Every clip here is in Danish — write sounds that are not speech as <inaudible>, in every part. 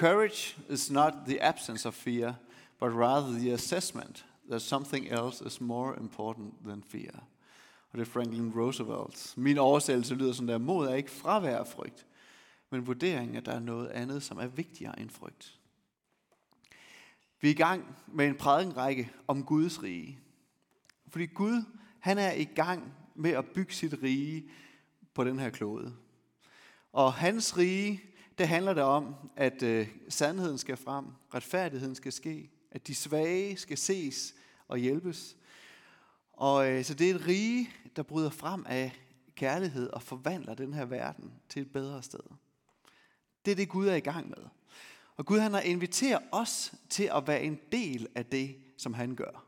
Courage is not the absence of fear, but rather the assessment that something else is more important than fear. Og det er Franklin Roosevelt. Min oversættelse lyder sådan der, mod er ikke fravær af frygt, men vurderingen, at der er noget andet, som er vigtigere end frygt. Vi er i gang med en prædikenrække om Guds rige. Fordi Gud, han er i gang med at bygge sit rige på den her klode. Og hans rige, det handler der om, at øh, sandheden skal frem, retfærdigheden skal ske, at de svage skal ses og hjælpes. Og øh, så det er et rige, der bryder frem af kærlighed og forvandler den her verden til et bedre sted. Det er det, Gud er i gang med. Og Gud han har inviteret os til at være en del af det, som han gør.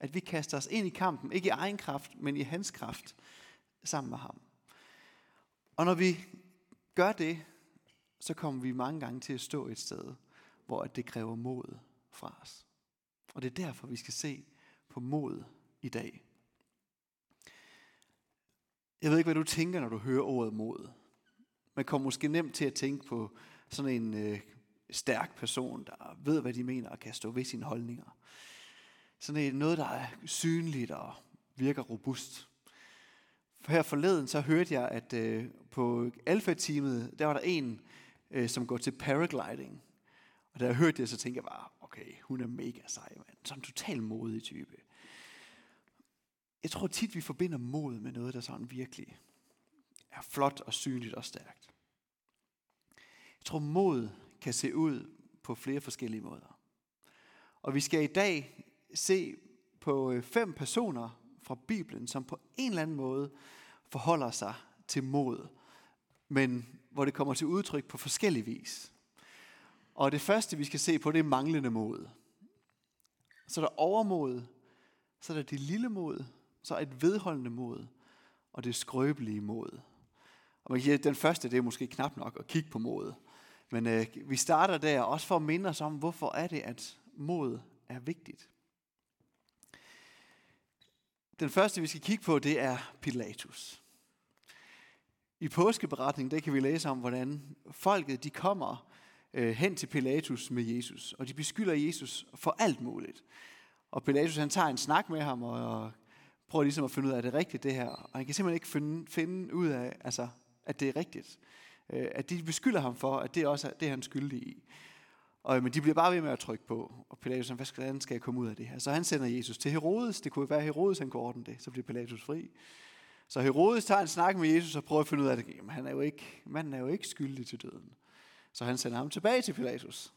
At vi kaster os ind i kampen, ikke i egen kraft, men i hans kraft, sammen med ham. Og når vi gør det, så kommer vi mange gange til at stå et sted, hvor det kræver mod fra os. Og det er derfor, vi skal se på mod i dag. Jeg ved ikke, hvad du tænker, når du hører ordet mod. Man kommer måske nemt til at tænke på sådan en øh, stærk person, der ved, hvad de mener og kan stå ved sine holdninger. Sådan en, noget, der er synligt og virker robust. For her forleden, så hørte jeg, at øh, på alfa-teamet, der var der en, øh, som går til paragliding. Og da jeg hørte det, så tænkte jeg bare, okay, hun er mega sej, mand. Sådan en total modig type. Jeg tror tit, vi forbinder mod med noget, der sådan virkelig er flot og synligt og stærkt. Jeg tror, mod kan se ud på flere forskellige måder. Og vi skal i dag se på øh, fem personer fra Bibelen, som på en eller anden måde forholder sig til mod, men hvor det kommer til udtryk på forskellige vis. Og det første, vi skal se på, det er manglende mod. Så er der overmod, så er der det lille mod, så er et vedholdende mod, og det skrøbelige mod. Og man kan sige, at den første, det er måske knap nok at kigge på mod. Men øh, vi starter der, også for at minde os om, hvorfor er det, at mod er vigtigt. Den første, vi skal kigge på, det er Pilatus. I påskeberetningen, der kan vi læse om, hvordan folket de kommer øh, hen til Pilatus med Jesus, og de beskylder Jesus for alt muligt. Og Pilatus han tager en snak med ham, og prøver ligesom at finde ud af, at det rigtigt det her. Og han kan simpelthen ikke finde, finde ud af, altså, at det er rigtigt. Øh, at de beskylder ham for, at det også er det, er han skyldig i. Og, men de bliver bare ved med at trykke på. Og Pilatus han, hvad skal, skal jeg komme ud af det her? Så han sender Jesus til Herodes. Det kunne være Herodes, han kunne ordne det. Så bliver Pilatus fri. Så Herodes tager en snak med Jesus og prøver at finde ud af det. Jamen, han er jo ikke, manden er jo ikke skyldig til døden. Så han sender ham tilbage til Pilatus.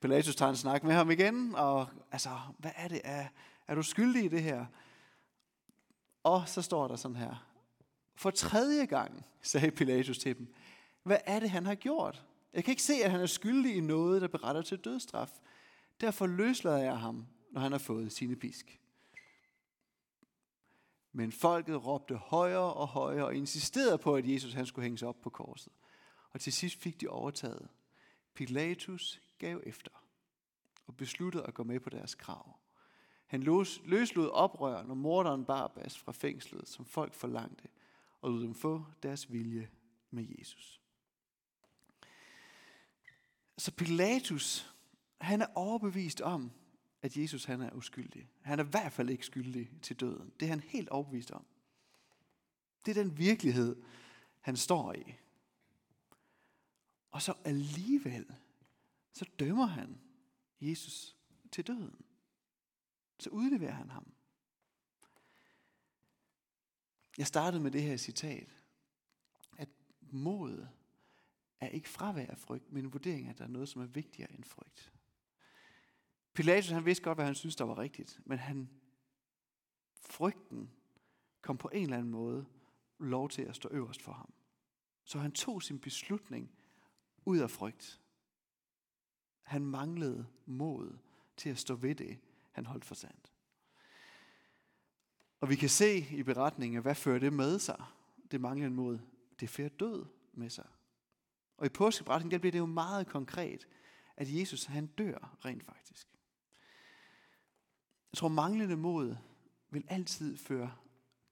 Pilatus tager en snak med ham igen, og altså, hvad er det? Er, er du skyldig i det her? Og så står der sådan her. For tredje gang sagde Pilatus til dem, hvad er det, han har gjort? Jeg kan ikke se, at han er skyldig i noget, der beretter til dødstraf. Derfor løslader jeg ham, når han har fået sine pisk. Men folket råbte højere og højere og insisterede på, at Jesus han skulle hænges op på korset. Og til sidst fik de overtaget. Pilatus gav efter og besluttede at gå med på deres krav. Han løslod oprør, når morderen Barbas fra fængslet, som folk forlangte, og lod dem få deres vilje med Jesus. Så Pilatus, han er overbevist om, at Jesus han er uskyldig. Han er i hvert fald ikke skyldig til døden. Det er han helt overbevist om. Det er den virkelighed, han står i. Og så alligevel, så dømmer han Jesus til døden. Så udleverer han ham. Jeg startede med det her citat, at mod er ikke fravær af frygt, men en vurdering af, at der er noget, som er vigtigere end frygt. Pilatus han vidste godt, hvad han synes, der var rigtigt, men han, frygten kom på en eller anden måde lov til at stå øverst for ham. Så han tog sin beslutning ud af frygt. Han manglede mod til at stå ved det, han holdt for sandt. Og vi kan se i beretningen, hvad fører det med sig? Det manglende mod. Det fører død med sig. Og i påskeberetningen, der bliver det jo meget konkret, at Jesus han dør rent faktisk. Jeg tror, manglende mod vil altid føre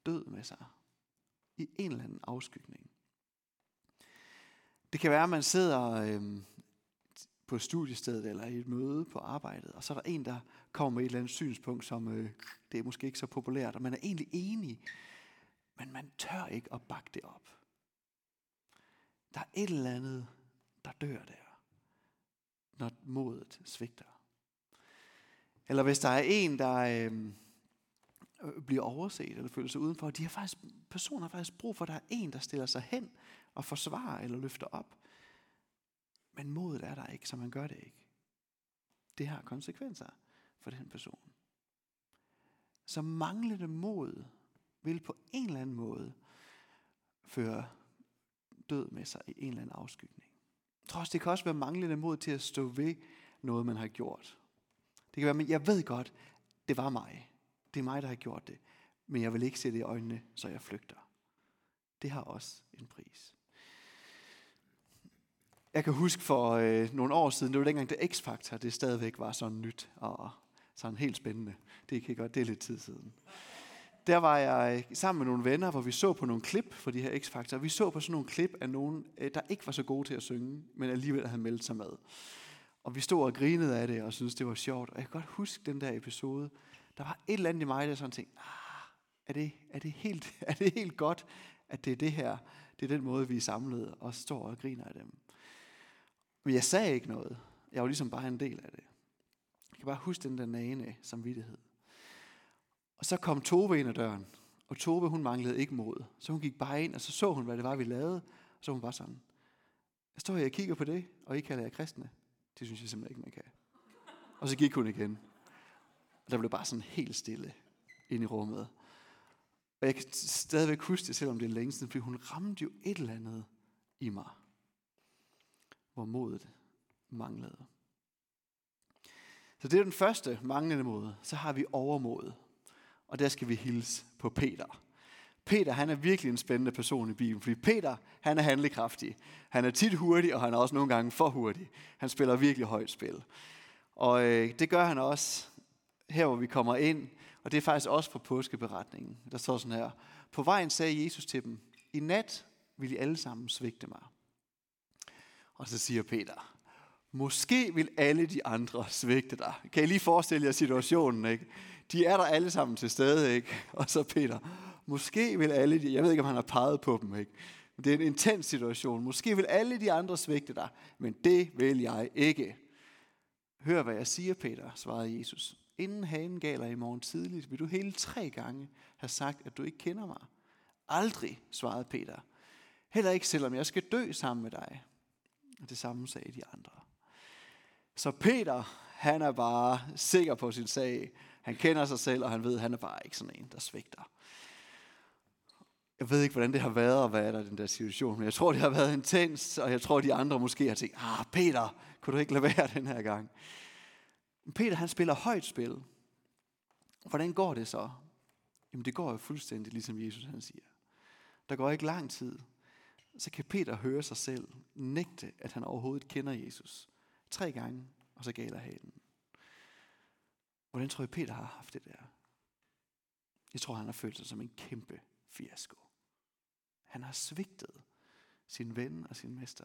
død med sig. I en eller anden afskygning. Det kan være, at man sidder øh, på studiestedet eller i et møde på arbejdet, og så er der en, der kommer med et eller andet synspunkt, som øh, det er måske ikke så populært, og man er egentlig enig, men man tør ikke at bakke det op. Der er et eller andet, der dør der, når modet svigter. Eller hvis der er en, der øhm, øh, bliver overset eller føler sig udenfor, de har faktisk, personer har faktisk brug for, at der er en, der stiller sig hen og forsvarer eller løfter op. Men modet er der ikke, så man gør det ikke. Det har konsekvenser for den person. Så manglende mod vil på en eller anden måde føre død med sig i en eller anden afskygning. Trods det kan også være manglende mod til at stå ved noget, man har gjort. Det kan være, men jeg ved godt, det var mig. Det er mig, der har gjort det. Men jeg vil ikke se det i øjnene, så jeg flygter. Det har også en pris. Jeg kan huske for øh, nogle år siden, det var dengang, det X-Factor, det stadigvæk var sådan nyt og sådan helt spændende. Det kan godt, det er lidt tid siden. Der var jeg øh, sammen med nogle venner, hvor vi så på nogle klip for de her X-Factor. Vi så på sådan nogle klip af nogen, øh, der ikke var så gode til at synge, men alligevel havde meldt sig med. Og vi stod og grinede af det og syntes, det var sjovt. Og jeg kan godt huske den der episode. Der var et eller andet i mig, der sådan tænkte, ah, er det, er, det helt, <laughs> er det helt godt, at det er det her, det er den måde, vi er samlet og står og griner af dem. Men jeg sagde ikke noget. Jeg var ligesom bare en del af det. Jeg kan bare huske den der nane samvittighed. Og så kom Tove ind ad døren. Og Tove, hun manglede ikke mod. Så hun gik bare ind, og så så hun, hvad det var, vi lavede. Og så hun bare sådan, jeg står her og kigger på det, og I kalder jer kristne. Det synes jeg simpelthen ikke, man kan. Og så gik hun igen. Og der blev bare sådan helt stille ind i rummet. Og jeg kan stadigvæk huske det, selvom det er længe siden, fordi hun ramte jo et eller andet i mig hvor modet manglede. Så det er den første manglende måde. Så har vi overmod. Og der skal vi hilse på Peter. Peter, han er virkelig en spændende person i Bibelen, fordi Peter, han er handlekraftig. Han er tit hurtig, og han er også nogle gange for hurtig. Han spiller virkelig højt spil. Og øh, det gør han også her, hvor vi kommer ind, og det er faktisk også på påskeberetningen. Der står sådan her, på vejen sagde Jesus til dem, i nat vil I alle sammen svigte mig. Og så siger Peter, måske vil alle de andre svigte dig. Kan I lige forestille jer situationen, ikke? De er der alle sammen til stede, ikke? Og så Peter, måske vil alle de, jeg ved ikke, om han har peget på dem, ikke? Men det er en intens situation. Måske vil alle de andre svigte dig, men det vil jeg ikke. Hør, hvad jeg siger, Peter, svarede Jesus. Inden hanen galer i morgen tidligt, vil du hele tre gange have sagt, at du ikke kender mig. Aldrig, svarede Peter. Heller ikke selvom jeg skal dø sammen med dig. Det samme sagde de andre. Så Peter, han er bare sikker på sin sag. Han kender sig selv, og han ved, at han er bare ikke sådan en, der svigter. Jeg ved ikke, hvordan det har været at være der i den der situation, men jeg tror, det har været intens, og jeg tror, de andre måske har tænkt, ah, Peter, kunne du ikke lade være den her gang? Men Peter, han spiller højt spil. Hvordan går det så? Jamen, det går jo fuldstændig, ligesom Jesus han siger. Der går ikke lang tid, så kan Peter høre sig selv nægte, at han overhovedet kender Jesus. Tre gange, og så galer halen. Hvordan tror I, Peter har haft det der? Jeg tror, han har følt sig som en kæmpe fiasko. Han har svigtet sin ven og sin mester.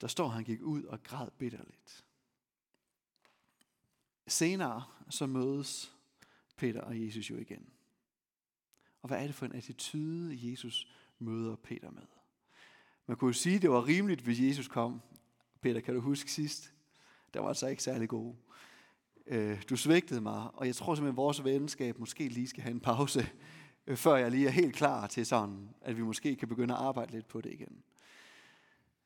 Der står, at han gik ud og græd bitterligt. Senere så mødes Peter og Jesus jo igen. Og hvad er det for en attitude, Jesus møder Peter med? Man kunne jo sige, at det var rimeligt, hvis Jesus kom. Peter, kan du huske sidst? Der var altså ikke særlig god. Øh, du svigtede mig, og jeg tror simpelthen, at vores venskab måske lige skal have en pause, Øh, før jeg lige er helt klar til sådan, at vi måske kan begynde at arbejde lidt på det igen.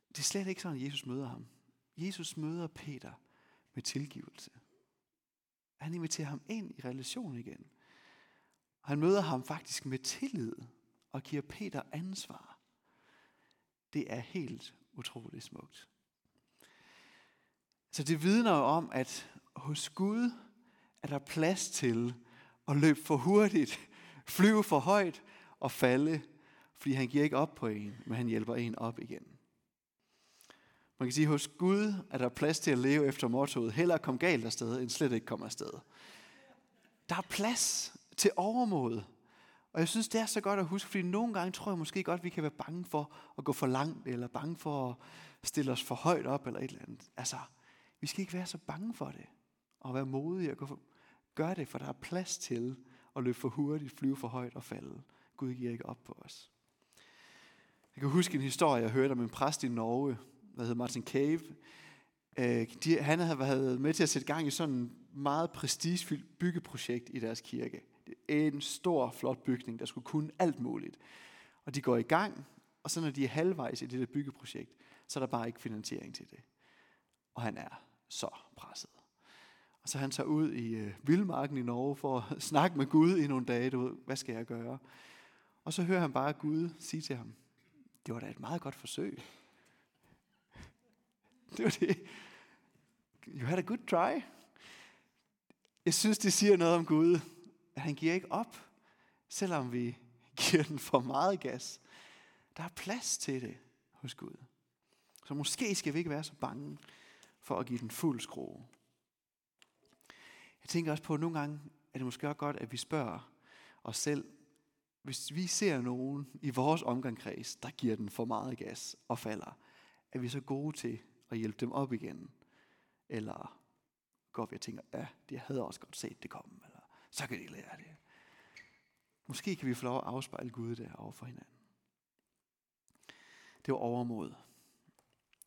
Det er slet ikke sådan, at Jesus møder ham. Jesus møder Peter med tilgivelse. Han inviterer ham ind i relationen igen. Han møder ham faktisk med tillid og giver Peter ansvar. Det er helt utroligt smukt. Så det vidner om, at hos Gud er der plads til at løbe for hurtigt, flyve for højt og falde, fordi han giver ikke op på en, men han hjælper en op igen. Man kan sige, at hos Gud er der plads til at leve efter mottoet, hellere kom galt afsted, end slet ikke komme afsted. Der er plads til overmod. Og jeg synes, det er så godt at huske, fordi nogle gange tror jeg måske godt, vi kan være bange for at gå for langt, eller bange for at stille os for højt op eller et eller andet. Altså, vi skal ikke være så bange for det. Og være modige og gå for, gøre det, for der er plads til og løbe for hurtigt, flyve for højt og falde. Gud giver ikke op på os. Jeg kan huske en historie, jeg hørte om en præst i Norge, der hedder Martin Cave. Øh, de, han havde været med til at sætte gang i sådan en meget prestigefyldt byggeprojekt i deres kirke. En stor, flot bygning, der skulle kunne alt muligt. Og de går i gang, og så når de er halvvejs i det der byggeprojekt, så er der bare ikke finansiering til det. Og han er så presset. Og så han tager ud i øh, vildmarken i Norge for at <laughs> snakke med Gud i nogle dage. Du ved, hvad skal jeg gøre? Og så hører han bare Gud sige til ham, det var da et meget godt forsøg. <laughs> Det var det. You had a good try. Jeg synes, det siger noget om Gud, at han giver ikke op, selvom vi <laughs> giver den for meget gas. Der er plads til det hos Gud. Så måske skal vi ikke være så bange for at give den fuld skrue. Jeg tænker også på, at nogle gange er det måske også godt, at vi spørger os selv, hvis vi ser nogen i vores omgangskreds, der giver den for meget gas og falder, er vi så gode til at hjælpe dem op igen? Eller går vi og tænker, ja, de havde også godt set det komme, eller så kan de lære det. Måske kan vi få lov at afspejle Gud der over for hinanden. Det var overmod.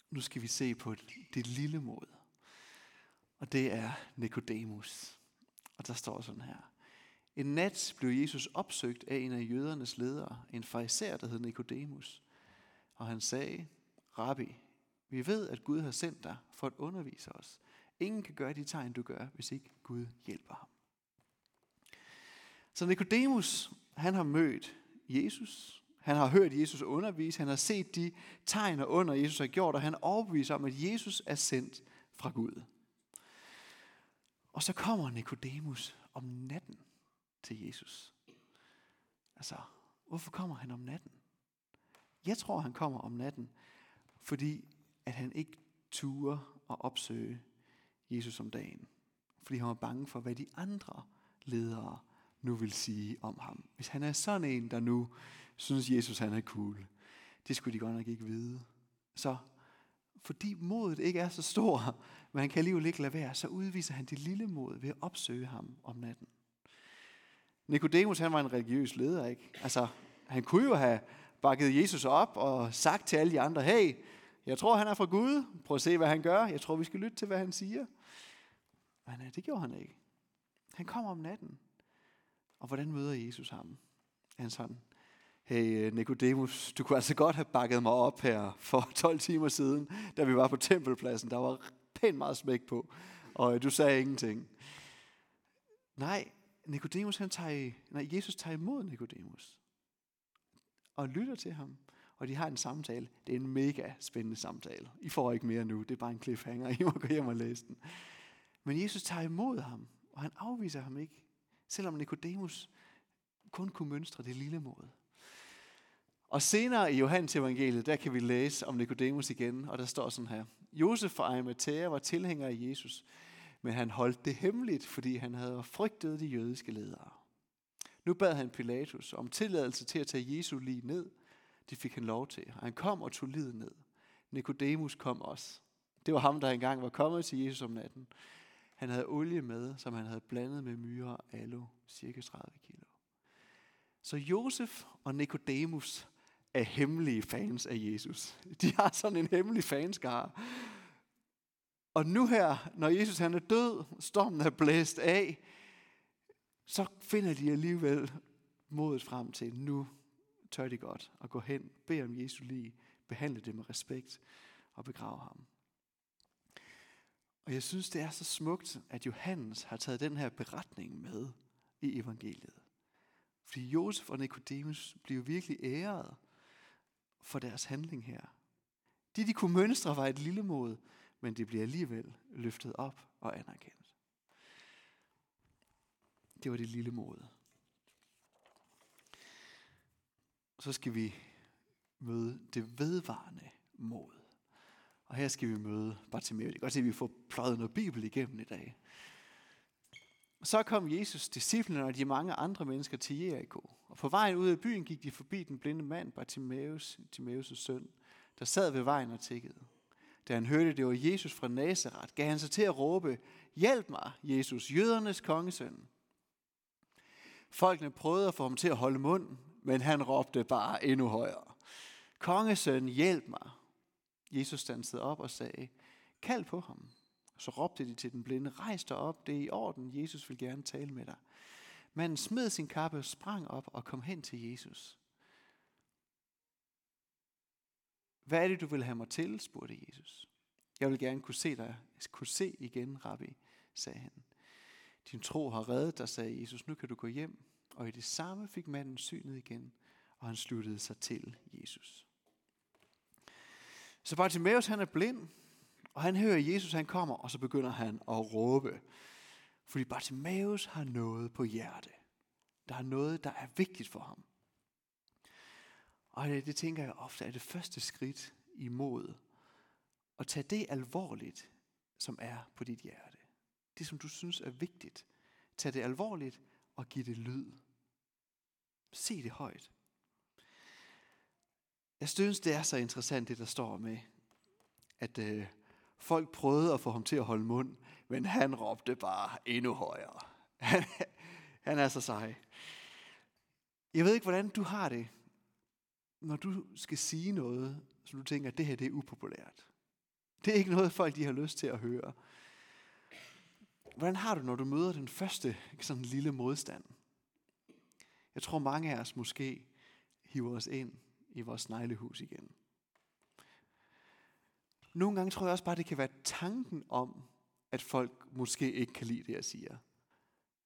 Nu skal vi se på det lille mod. Og det er Nikodemus. Og der står sådan her. En nat blev Jesus opsøgt af en af jødernes ledere, en fariser, der hed Nikodemus. Og han sagde, Rabbi, vi ved, at Gud har sendt dig for at undervise os. Ingen kan gøre de tegn, du gør, hvis ikke Gud hjælper ham. Så Nikodemus, han har mødt Jesus. Han har hørt Jesus undervise. Han har set de tegn og under, Jesus har gjort, og han overbeviser om, at Jesus er sendt fra Gud. Og så kommer Nikodemus om natten til Jesus. Altså, hvorfor kommer han om natten? Jeg tror, han kommer om natten, fordi at han ikke turer at opsøge Jesus om dagen. Fordi han var bange for, hvad de andre ledere nu vil sige om ham. Hvis han er sådan en, der nu synes, Jesus han er cool, det skulle de godt nok ikke vide. Så fordi modet ikke er så stor, men han kan alligevel ikke lade være, så udviser han det lille mod ved at opsøge ham om natten. Nikodemus han var en religiøs leder, ikke? Altså, han kunne jo have bakket Jesus op og sagt til alle de andre, hey, jeg tror, han er fra Gud. Prøv at se, hvad han gør. Jeg tror, vi skal lytte til, hvad han siger. Men øh, det gjorde han ikke. Han kommer om natten. Og hvordan møder Jesus ham? Han sådan, hey øh, Nikodemus, du kunne altså godt have bakket mig op her for 12 timer siden, da vi var på tempelpladsen. Der var pænt meget smæk på, og øh, du sagde ingenting. Nej, Nikodemus, han tager, nej, Jesus tager imod Nikodemus og lytter til ham. Og de har en samtale. Det er en mega spændende samtale. I får ikke mere nu. Det er bare en cliffhanger. <laughs> I må gå hjem og læse den. Men Jesus tager imod ham, og han afviser ham ikke. Selvom Nikodemus kun kunne mønstre det lille mod. Og senere i Johannes evangeliet, der kan vi læse om Nikodemus igen, og der står sådan her. Josef fra Arimathea var tilhænger af Jesus, men han holdt det hemmeligt, fordi han havde frygtet de jødiske ledere. Nu bad han Pilatus om tilladelse til at tage Jesu lige ned. Det fik han lov til, og han kom og tog livet ned. Nikodemus kom også. Det var ham, der engang var kommet til Jesus om natten. Han havde olie med, som han havde blandet med myre og alo, cirka 30 kilo. Så Josef og Nikodemus er hemmelige fans af Jesus. De har sådan en hemmelig fanskare. Og nu her, når Jesus han er død, stormen er blæst af, så finder de alligevel modet frem til, nu tør de godt at gå hen, bede om Jesu lige, behandle det med respekt og begrave ham. Og jeg synes, det er så smukt, at Johannes har taget den her beretning med i evangeliet. Fordi Josef og Nikodemus bliver virkelig æret for deres handling her. Det, de kunne mønstre, var et lille mod, men det bliver alligevel løftet op og anerkendt. Det var det lille mod. Så skal vi møde det vedvarende mod. Og her skal vi møde Bartimeus. Det er godt se, at vi får pløjet noget bibel igennem i dag. Så kom Jesus, disciplene og de mange andre mennesker til Jericho. Og på vejen ud af byen gik de forbi den blinde mand, Bartimeus, Timaeus' søn, der sad ved vejen og tikkede. Da han hørte, det var Jesus fra Nazareth, gav han sig til at råbe, Hjælp mig, Jesus, jødernes kongesøn. Folkene prøvede at få ham til at holde mund, men han råbte bare endnu højere. Kongesøn, hjælp mig. Jesus stansede op og sagde, kald på ham. Så råbte de til den blinde, rejs dig op, det er i orden, Jesus vil gerne tale med dig. Manden smed sin kappe, sprang op og kom hen til Jesus. Hvad er det, du vil have mig til, spurgte Jesus. Jeg vil gerne kunne se dig, kunne se igen, rabbi, sagde han. Din tro har reddet dig, sagde Jesus, nu kan du gå hjem. Og i det samme fik manden synet igen, og han sluttede sig til Jesus. Så Bartimaeus han er blind, og han hører Jesus, han kommer, og så begynder han at råbe. Fordi Bartimaeus har noget på hjerte. Der er noget, der er vigtigt for ham. Og det, det tænker jeg ofte er det første skridt imod at tage det alvorligt, som er på dit hjerte. Det, som du synes er vigtigt. Tag det alvorligt og giv det lyd. Se det højt. Jeg synes, det er så interessant, det der står med, at øh, folk prøvede at få ham til at holde mund, men han råbte bare endnu højere. Han, han er så sej. Jeg ved ikke, hvordan du har det, når du skal sige noget, som du tænker, at det her det er upopulært. Det er ikke noget, folk de har lyst til at høre. Hvordan har du, når du møder den første sådan lille modstand? Jeg tror, mange af os måske hiver os ind i vores sneglehus igen. Nogle gange tror jeg også bare, det kan være tanken om, at folk måske ikke kan lide det, jeg siger,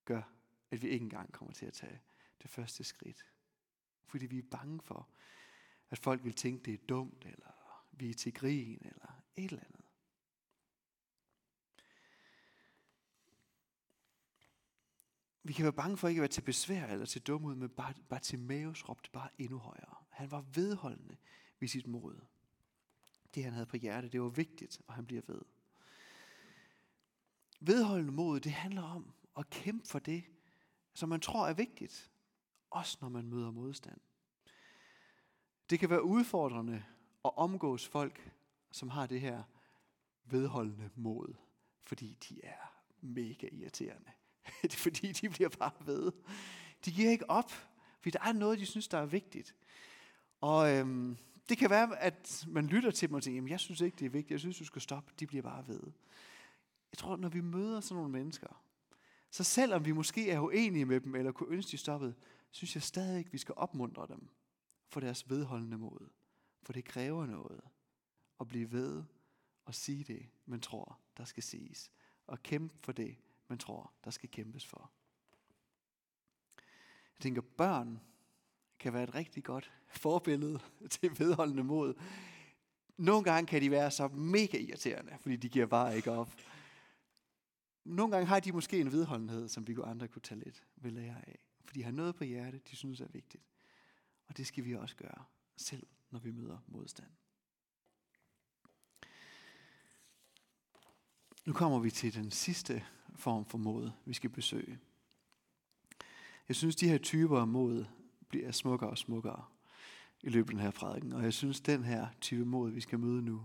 gør, at vi ikke engang kommer til at tage det første skridt. Fordi vi er bange for, at folk vil tænke, det er dumt, eller vi er til grin, eller et eller andet. Vi kan være bange for ikke at være til besvær eller til dum ud, men Bartimaeus råbte bare endnu højere. Han var vedholdende ved sit mod. Det han havde på hjerte, det var vigtigt, og han bliver ved. Vedholdende mod, det handler om at kæmpe for det, som man tror er vigtigt. Også når man møder modstand. Det kan være udfordrende at omgås folk, som har det her vedholdende mod, fordi de er mega irriterende. <laughs> det er fordi, de bliver bare ved. De giver ikke op, fordi der er noget, de synes, der er vigtigt. Og øhm, det kan være, at man lytter til dem og tænker, jeg synes ikke, det er vigtigt, jeg synes, du skal stoppe. De bliver bare ved. Jeg tror, når vi møder sådan nogle mennesker, så selvom vi måske er uenige med dem, eller kunne ønske, de stoppede, synes jeg stadig ikke, vi skal opmuntre dem for deres vedholdende mod. For det kræver noget at blive ved og sige det, man tror, der skal siges. Og kæmpe for det, man tror, der skal kæmpes for. Jeg tænker, børn kan være et rigtig godt forbillede <laughs> til vedholdende mod. Nogle gange kan de være så mega irriterende, fordi de giver bare ikke op. Nogle gange har de måske en vedholdenhed, som vi andre kunne tage lidt ved lære af. For de har noget på hjertet, de synes er vigtigt. Og det skal vi også gøre, selv når vi møder modstand. Nu kommer vi til den sidste form for mod, vi skal besøge. Jeg synes, de her typer af mod bliver smukkere og smukkere i løbet af den her prædiken. Og jeg synes, den her type mod, vi skal møde nu,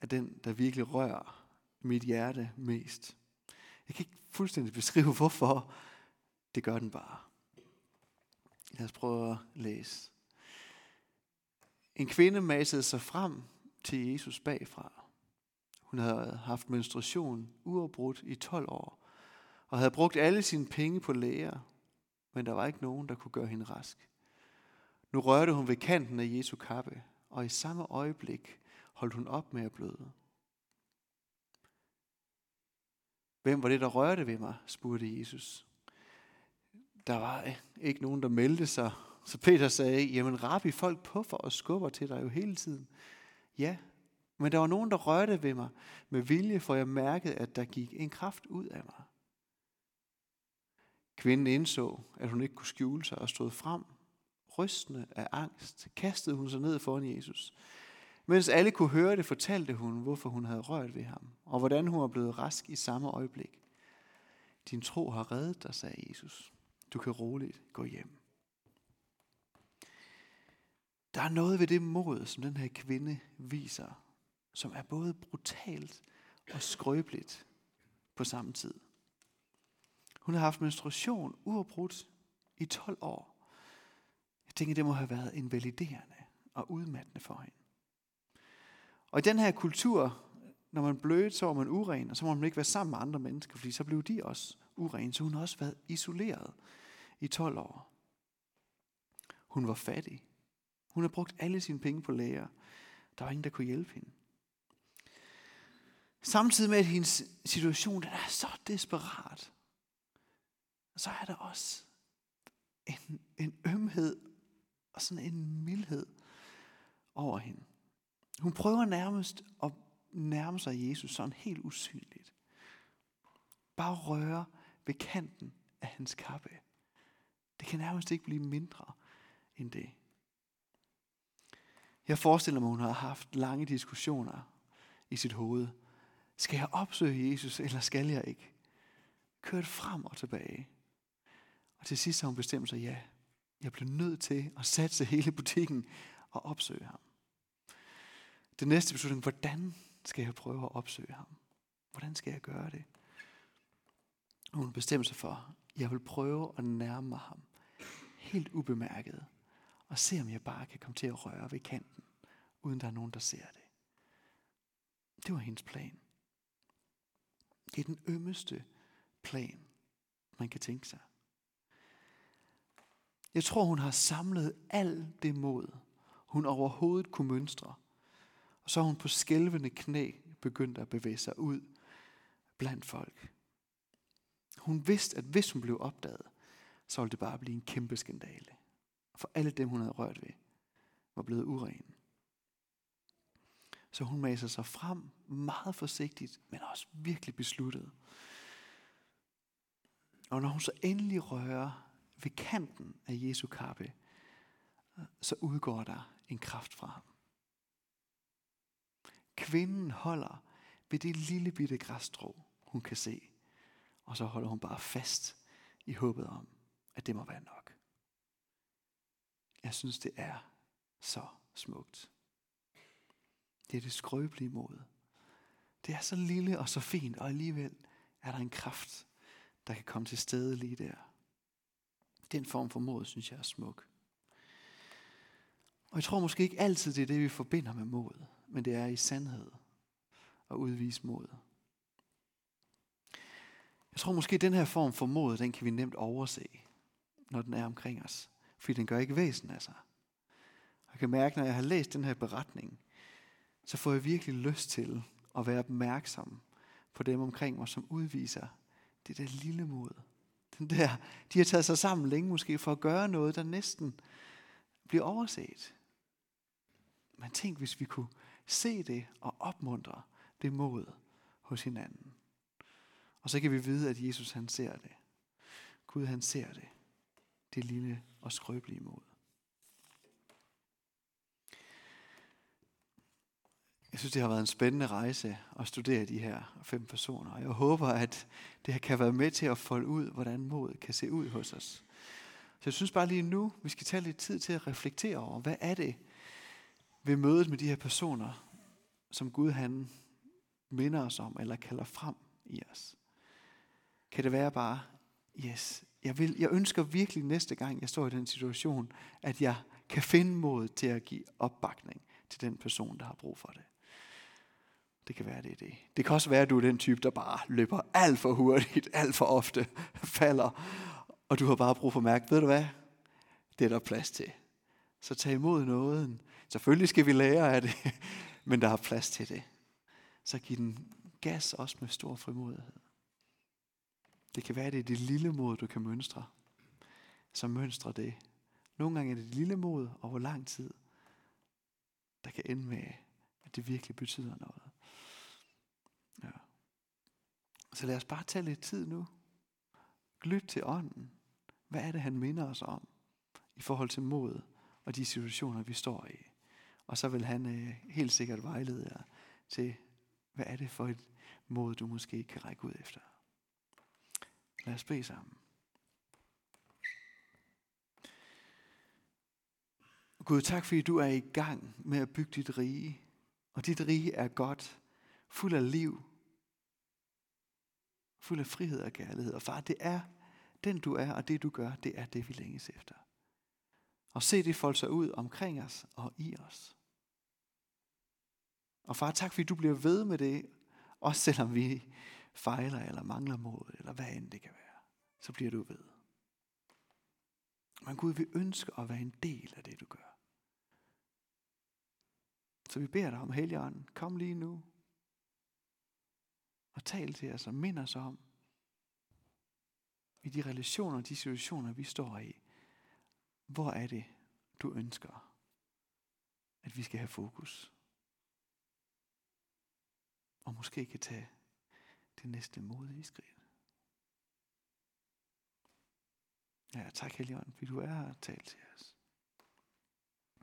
er den, der virkelig rører mit hjerte mest. Jeg kan ikke fuldstændig beskrive, hvorfor. Det gør den bare. Lad os prøve at læse. En kvinde masede sig frem til Jesus bagfra. Hun havde haft menstruation uafbrudt i 12 år, og havde brugt alle sine penge på læger, men der var ikke nogen, der kunne gøre hende rask. Nu rørte hun ved kanten af Jesu kappe, og i samme øjeblik holdt hun op med at bløde. Hvem var det, der rørte ved mig, spurgte Jesus. Der var ikke nogen, der meldte sig. Så Peter sagde, jamen rabbi, folk puffer og skubber til dig jo hele tiden. Ja, men der var nogen, der rørte ved mig med vilje, for jeg mærkede, at der gik en kraft ud af mig. Kvinden indså, at hun ikke kunne skjule sig og stod frem. Rystende af angst kastede hun sig ned foran Jesus. Mens alle kunne høre det, fortalte hun, hvorfor hun havde rørt ved ham, og hvordan hun var blevet rask i samme øjeblik. Din tro har reddet dig, sagde Jesus. Du kan roligt gå hjem. Der er noget ved det mod, som den her kvinde viser, som er både brutalt og skrøbeligt på samme tid. Hun har haft menstruation uafbrudt i 12 år. Jeg tænker, det må have været invaliderende og udmattende for hende. Og i den her kultur, når man blødte, så var man uren, og så må man ikke være sammen med andre mennesker, fordi så blev de også urene. Så hun har også været isoleret i 12 år. Hun var fattig. Hun har brugt alle sine penge på læger. Der var ingen, der kunne hjælpe hende. Samtidig med, at hendes situation den er så desperat, så er der også en, en ømhed og sådan en mildhed over hende. Hun prøver nærmest at nærme sig Jesus sådan helt usynligt. Bare røre ved kanten af hans kappe. Det kan nærmest ikke blive mindre end det. Jeg forestiller mig, hun har haft lange diskussioner i sit hoved. Skal jeg opsøge Jesus, eller skal jeg ikke? Kørt frem og tilbage. Og til sidst har hun bestemt sig, ja, jeg bliver nødt til at satse hele butikken og opsøge ham. Det næste beslutning, hvordan skal jeg prøve at opsøge ham? Hvordan skal jeg gøre det? Og hun bestemte sig for, jeg vil prøve at nærme mig ham helt ubemærket og se, om jeg bare kan komme til at røre ved kanten, uden der er nogen, der ser det. Det var hendes plan. Det er den ømmeste plan, man kan tænke sig. Jeg tror, hun har samlet alt det mod, hun overhovedet kunne mønstre. Og så har hun på skælvende knæ begyndt at bevæge sig ud blandt folk. Hun vidste, at hvis hun blev opdaget, så ville det bare blive en kæmpe skandale. For alle dem, hun havde rørt ved, var blevet uren. Så hun maser sig frem meget forsigtigt, men også virkelig besluttet. Og når hun så endelig rører ved kanten af Jesu kappe, så udgår der en kraft fra ham. Kvinden holder ved det lille bitte græsstrå, hun kan se, og så holder hun bare fast i håbet om, at det må være nok. Jeg synes, det er så smukt. Det er det skrøbelige mod. Det er så lille og så fint, og alligevel er der en kraft, der kan komme til stede lige der. Den form for mod, synes jeg er smuk. Og jeg tror måske ikke altid, det er det, vi forbinder med mod, men det er i sandhed at udvise mod. Jeg tror måske, at den her form for mod, den kan vi nemt overse, når den er omkring os. Fordi den gør ikke væsen af sig. Jeg kan mærke, når jeg har læst den her beretning, så får jeg virkelig lyst til at være opmærksom på dem omkring mig, som udviser det der lille mod. <laughs> Der, de har taget sig sammen længe måske for at gøre noget, der næsten bliver overset. Men tænk, hvis vi kunne se det og opmuntre det mod hos hinanden. Og så kan vi vide, at Jesus han ser det. Gud han ser det. Det lille og skrøbelige mod. Jeg synes, det har været en spændende rejse at studere de her fem personer. Jeg håber, at det her kan være med til at folde ud, hvordan mod kan se ud hos os. Så jeg synes bare lige nu, vi skal tage lidt tid til at reflektere over, hvad er det ved mødet med de her personer, som Gud han minder os om, eller kalder frem i os. Kan det være bare, yes, jeg, vil, jeg ønsker virkelig næste gang, jeg står i den situation, at jeg kan finde mod til at give opbakning til den person, der har brug for det. Det kan være, det er det. Det kan også være, at du er den type, der bare løber alt for hurtigt, <laughs> alt for ofte, falder, og du har bare brug for at mærke, ved du hvad, det er der plads til. Så tag imod nåden. Selvfølgelig skal vi lære af det, <laughs> men der er plads til det. Så giv den gas også med stor frimodighed. Det kan være, at det er det lille mod, du kan mønstre. Så mønstre det. Nogle gange er det, det lille mod over lang tid, der kan ende med, at det virkelig betyder noget. Ja. Så lad os bare tage lidt tid nu. Lyt til ånden. Hvad er det, han minder os om i forhold til mod og de situationer, vi står i? Og så vil han øh, helt sikkert vejlede jer til, hvad er det for et mod, du måske kan række ud efter. Lad os bede sammen. Gud, tak fordi du er i gang med at bygge dit rige Og dit rige er godt, fuld af liv, fuld af frihed og kærlighed. Og far, det er den du er, og det du gør, det er det, vi længes efter. Og se det folde sig ud omkring os og i os. Og far, tak fordi du bliver ved med det, også selvom vi fejler eller mangler mod, eller hvad end det kan være, så bliver du ved. Men Gud, vi ønsker at være en del af det, du gør. Så vi beder dig om, Helligånden, kom lige nu. Og tal til os og mind os om, i de relationer og de situationer, vi står i, hvor er det, du ønsker, at vi skal have fokus? Og måske kan tage det næste modige skridt. Ja, tak Helligånd, fordi du er her og talt til os.